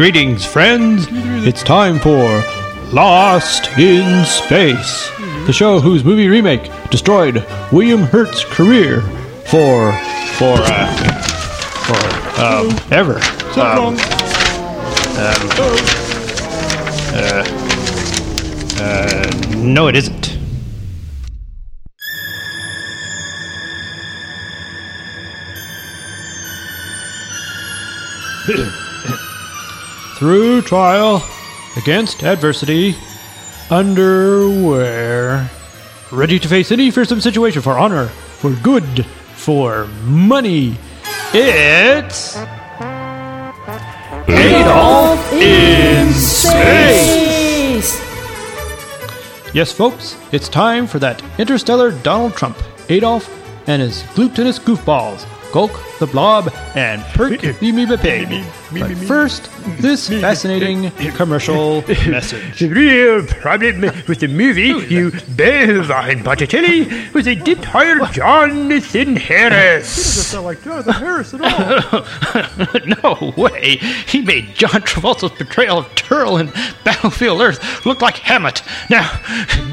Greetings, friends. It's time for Lost in Space, the show whose movie remake destroyed William Hurt's career for for uh, for um, ever. Um, um, uh, uh, no, it isn't. Through trial, against adversity, underwear. Ready to face any fearsome situation for honor, for good, for money. It's. Adolf in space! Yes, folks, it's time for that interstellar Donald Trump, Adolf, and his glutinous goofballs, Gulk the Blob, and Perk the Amoeba Pig. But first, this fascinating commercial message. The real problem with the movie, you bovine Botticelli, was they didn't hire Jonathan Harris. sound like Jonathan Harris at all. no way! He made John Travolta's portrayal of Terl in Battlefield Earth look like Hamlet. Now,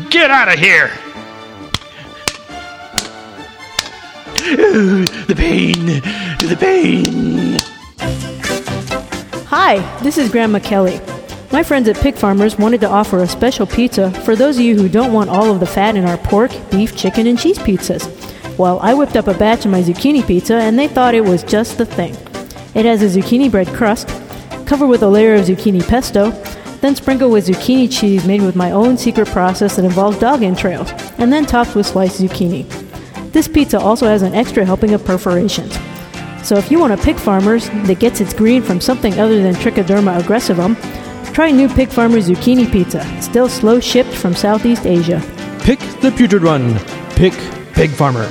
get out of here! The pain, the pain. Hi, this is Grandma Kelly. My friends at Pig Farmers wanted to offer a special pizza for those of you who don't want all of the fat in our pork, beef, chicken, and cheese pizzas. Well, I whipped up a batch of my zucchini pizza and they thought it was just the thing. It has a zucchini bread crust, covered with a layer of zucchini pesto, then sprinkled with zucchini cheese made with my own secret process that involves dog entrails, and then topped with sliced zucchini. This pizza also has an extra helping of perforations. So if you want a pig farmer's that gets its green from something other than Trichoderma aggressivum, try new Pig Farmer's zucchini pizza, still slow shipped from Southeast Asia. Pick the putrid one. Pick Pig Farmer.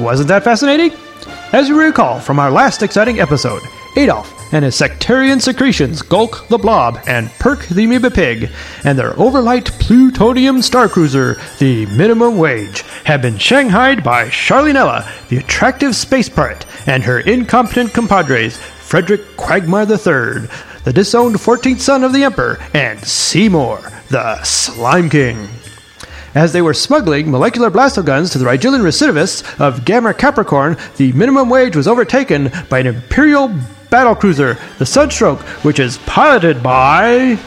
Wasn't that fascinating? As you recall from our last exciting episode, Adolf and his sectarian secretions, Gulk the Blob and Perk the Amoeba Pig, and their overlight plutonium star cruiser, the Minimum Wage, have been shanghaied by Charlinella, the attractive space pirate, and her incompetent compadres, Frederick Quagmire III, the disowned 14th son of the Emperor, and Seymour, the Slime King. As they were smuggling molecular blastoguns to the Rigelian recidivists of Gamma Capricorn, the minimum wage was overtaken by an Imperial battlecruiser, the Sunstroke, which is piloted by.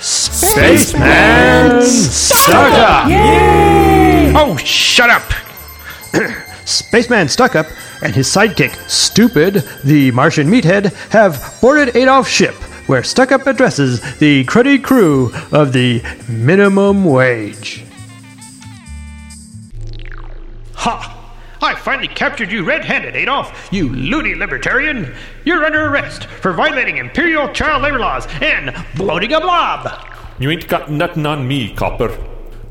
Spaceman Stuckup! Oh, shut up! Spaceman Stuckup and his sidekick, Stupid, the Martian meathead, have boarded Adolf's ship, where Stuckup addresses the cruddy crew of the minimum wage. Ha! I finally captured you red handed, Adolf, you loony libertarian! You're under arrest for violating imperial child labor laws and bloating a blob! You ain't got nothing on me, copper.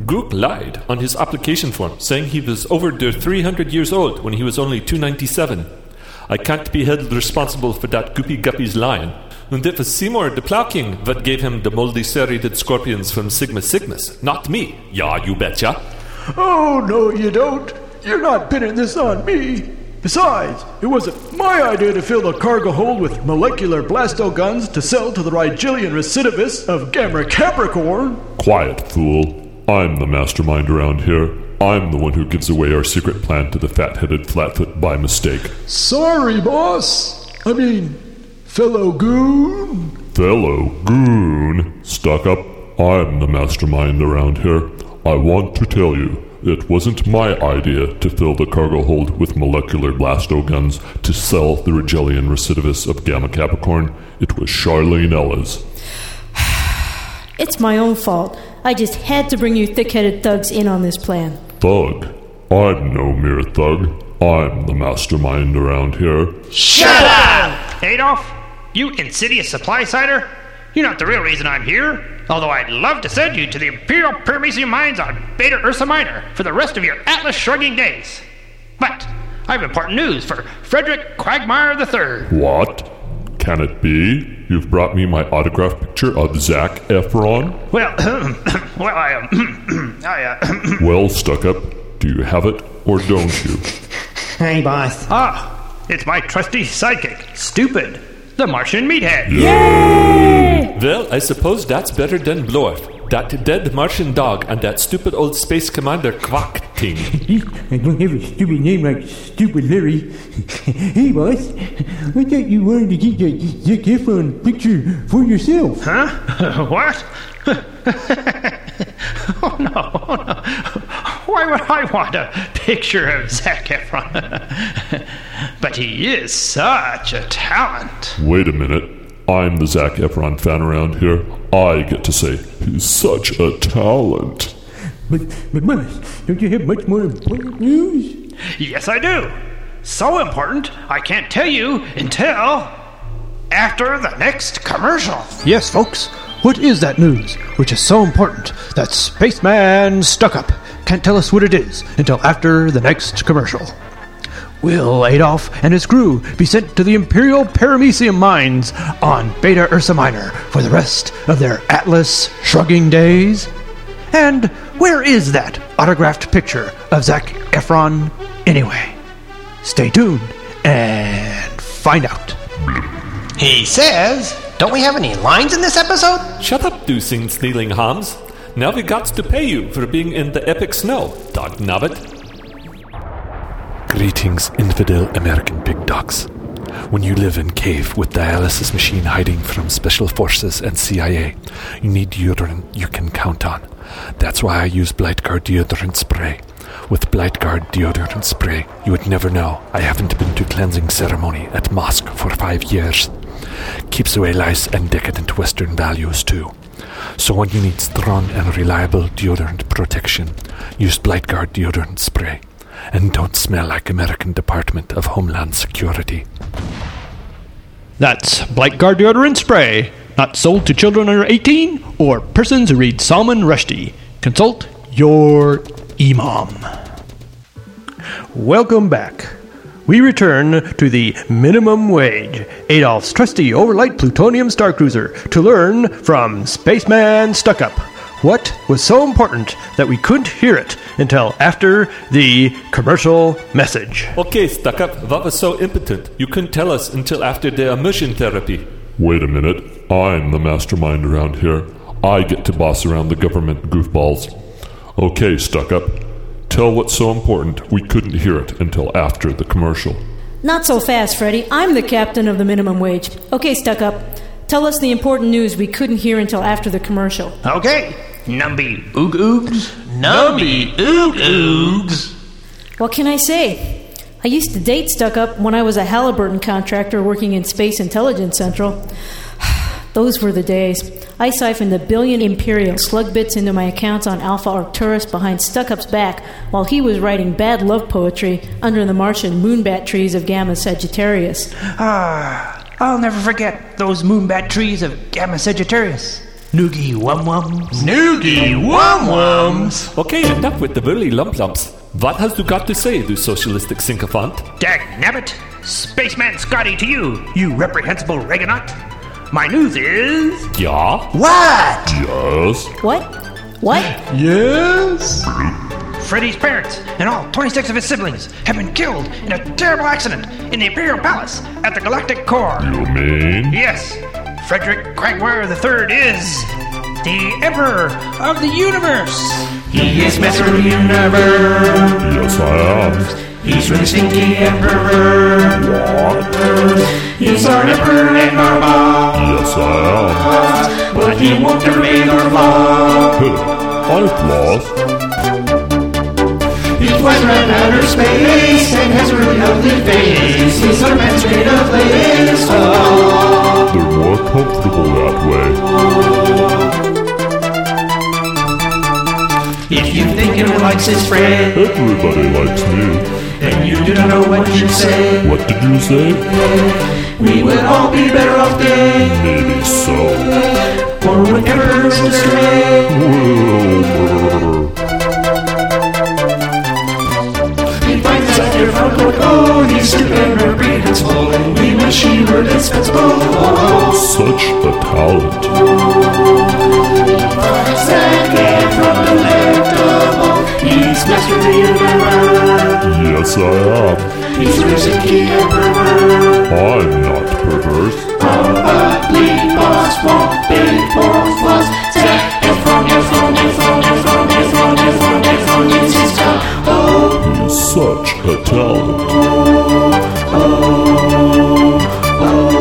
Goop lied on his application form, saying he was over the 300 years old when he was only 297. I can't be held responsible for that goopy guppy's lying. And it was Seymour the Plow King that gave him the moldy serrated scorpions from Sigma Sigmas, not me. Yeah, you betcha. Oh, no, you don't. You're not pinning this on me. Besides, it wasn't my idea to fill the cargo hold with molecular blasto guns to sell to the Rigelian recidivists of Gamma Capricorn. Quiet, fool. I'm the mastermind around here. I'm the one who gives away our secret plan to the fat headed flatfoot by mistake. Sorry, boss. I mean, fellow goon. Fellow goon. Stuck up. I'm the mastermind around here. I want to tell you, it wasn't my idea to fill the cargo hold with molecular blasto guns to sell the Rigelian recidivists of Gamma Capricorn. It was Charlene Ella's. It's my own fault. I just had to bring you thick headed thugs in on this plan. Thug. I'm no mere thug. I'm the mastermind around here. Shut up! Adolf, you insidious supply sider! You're not the real reason I'm here. Although I'd love to send you to the Imperial Paramecium mines on Beta Ursa Minor for the rest of your Atlas shrugging days. But I have important news for Frederick Quagmire III. What? Can it be? You've brought me my autograph picture of Zac Efron? Well, well, I um, I uh, Well, stuck up, do you have it or don't you? Hey, boss. ah, it's my trusty sidekick, Stupid, the Martian meathead. Well, I suppose that's better than Blorf. That dead Martian dog and that stupid old space commander quack thing. I don't have a stupid name like Stupid Larry. hey, boss. I thought you wanted to get that Zac Efron picture for yourself. Huh? what? oh no, oh no! Why would I want a picture of Zac Efron? but he is such a talent. Wait a minute. I'm the Zac Efron fan around here. I get to say he's such a talent. But, but, boss, don't you have much more important news? Yes, I do. So important, I can't tell you until after the next commercial. Yes, folks, what is that news which is so important that Spaceman Stuck Up can't tell us what it is until after the next commercial? Will Adolf and his crew be sent to the Imperial Paramecium mines on Beta Ursa Minor for the rest of their Atlas shrugging days? And where is that autographed picture of Zac Efron anyway? Stay tuned and find out. He says, don't we have any lines in this episode? Shut up, deucing snealing hams. Now we got to pay you for being in the epic snow, dog nabbit. Greetings, infidel American big dogs. When you live in cave with dialysis machine hiding from special forces and CIA, you need deodorant you can count on. That's why I use Blightguard deodorant spray. With Blightguard deodorant spray, you would never know I haven't been to cleansing ceremony at mosque for five years. Keeps away lice and decadent Western values too. So when you need strong and reliable deodorant protection, use Blightguard deodorant spray. And don't smell like American Department of Homeland Security. That's Blightguard deodorant spray, not sold to children under 18 or persons who read Salman Rushdie. Consult your imam. Welcome back. We return to the minimum wage, Adolf's trusty overlight plutonium star cruiser, to learn from Spaceman Stuckup what was so important that we couldn't hear it until after the commercial message. Okay, stuck up. What was so impotent? You couldn't tell us until after the immersion therapy. Wait a minute. I'm the mastermind around here. I get to boss around the government goofballs. Okay, stuck up. Tell what's so important we couldn't hear it until after the commercial. Not so fast, Freddy. I'm the captain of the minimum wage. Okay, stuck up. Tell us the important news we couldn't hear until after the commercial. Okay, Numby Oog Oogs, Numby Oog Oogs. What can I say? I used to date Stuck Up when I was a Halliburton contractor working in Space Intelligence Central. Those were the days. I siphoned a billion Imperial slug bits into my accounts on Alpha Arcturus behind Stuck Up's back while he was writing bad love poetry under the Martian moonbat trees of Gamma Sagittarius. Ah, I'll never forget those moonbat trees of Gamma Sagittarius. Noogie Wum Wums. Noogie Wum Wums. Okay, enough with the burly lump lumps. What has you got to say, du socialistic sycophant? Dag nabbit, Spaceman Scotty to you, you reprehensible Reaganaut. My news is. Ja? What? Yes? What? What? Yes? Freddy's parents and all 26 of his siblings have been killed in a terrible accident in the Imperial Palace at the Galactic Core. You mean? Yes, Frederick Quagmire III is the Emperor of the Universe. He is Master of the Universe. Yes, I am. He's really stinky Emperor. What? He's our Emperor and our boss. Yes, I am. But he won't ever make our flaw. am. I've lost. Flies around outer space and has a really ugly face. He's our man straight up lace. Oh. They're more comfortable that way. If you think everyone likes his friend, Everybody likes me. And you do not know what you say. What did you say? We would all be better off dead. Maybe so. Or whenever it's astray. I'm not perverse. Probably boss won't be poor flaws. Zac Efron, Efron, Efron, Efron, Efron, Efron, Efron is his job. Oh, He's such a talent. Oh, oh, oh.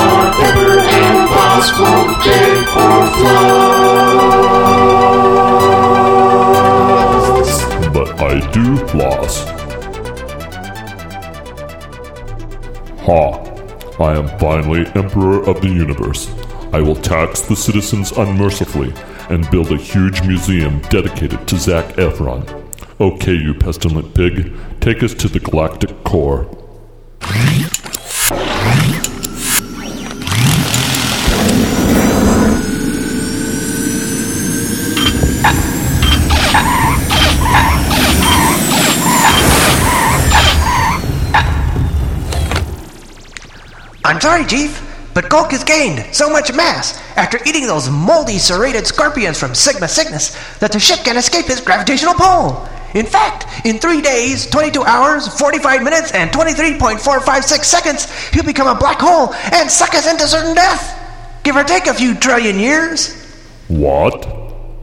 our pepper and boss won't be poor flaws. But I do floss. Ha! I am finally Emperor of the Universe. I will tax the citizens unmercifully and build a huge museum dedicated to Zac Efron. Okay, you pestilent pig, take us to the galactic core. Sorry, Chief, but Gulk has gained so much mass after eating those moldy serrated scorpions from Sigma Cygnus that the ship can escape his gravitational pull. In fact, in three days, 22 hours, 45 minutes, and 23.456 seconds, he'll become a black hole and suck us into certain death. Give or take a few trillion years. What?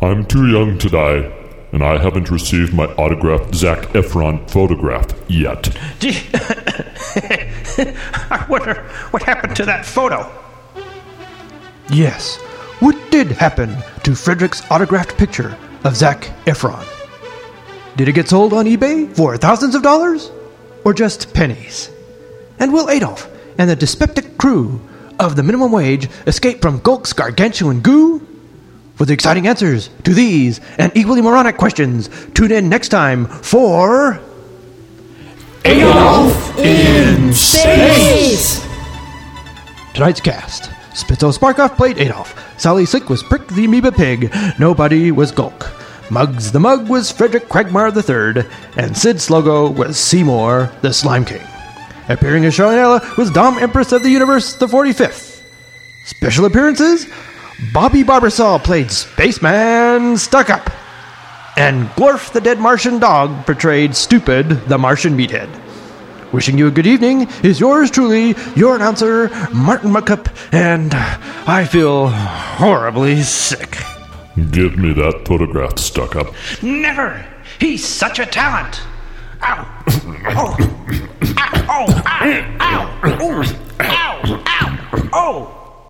I'm too young to die, and I haven't received my autographed Zac Efron photograph yet. Gee, I wonder what happened to that photo. Yes, what did happen to Frederick's autographed picture of Zac Efron? Did it get sold on eBay for thousands of dollars? Or just pennies? And will Adolf and the dyspeptic crew of the minimum wage escape from Gulk's gargantuan goo? For the exciting answers to these and equally moronic questions, tune in next time for. Adolf in Space! Tonight's cast Spitzel Sparkoff played Adolf, Sally Slick was Prick the Amoeba Pig, Nobody was Gulk, Muggs the Mug was Frederick Cragmar III, and Sid Slogo was Seymour the Slime King. Appearing as Charlene was Dom Empress of the Universe the 45th. Special appearances Bobby Barbersall played Spaceman Stuck Up, and Glorf the Dead Martian Dog portrayed Stupid the Martian Meathead. Wishing you a good evening is yours truly, your announcer, Martin McCup, and I feel horribly sick. Give me that photograph stuck up. Never! He's such a talent! Ow! Oh! Ow! Oh! Ow! Ow! Ooh! Ow! Ow! Oh!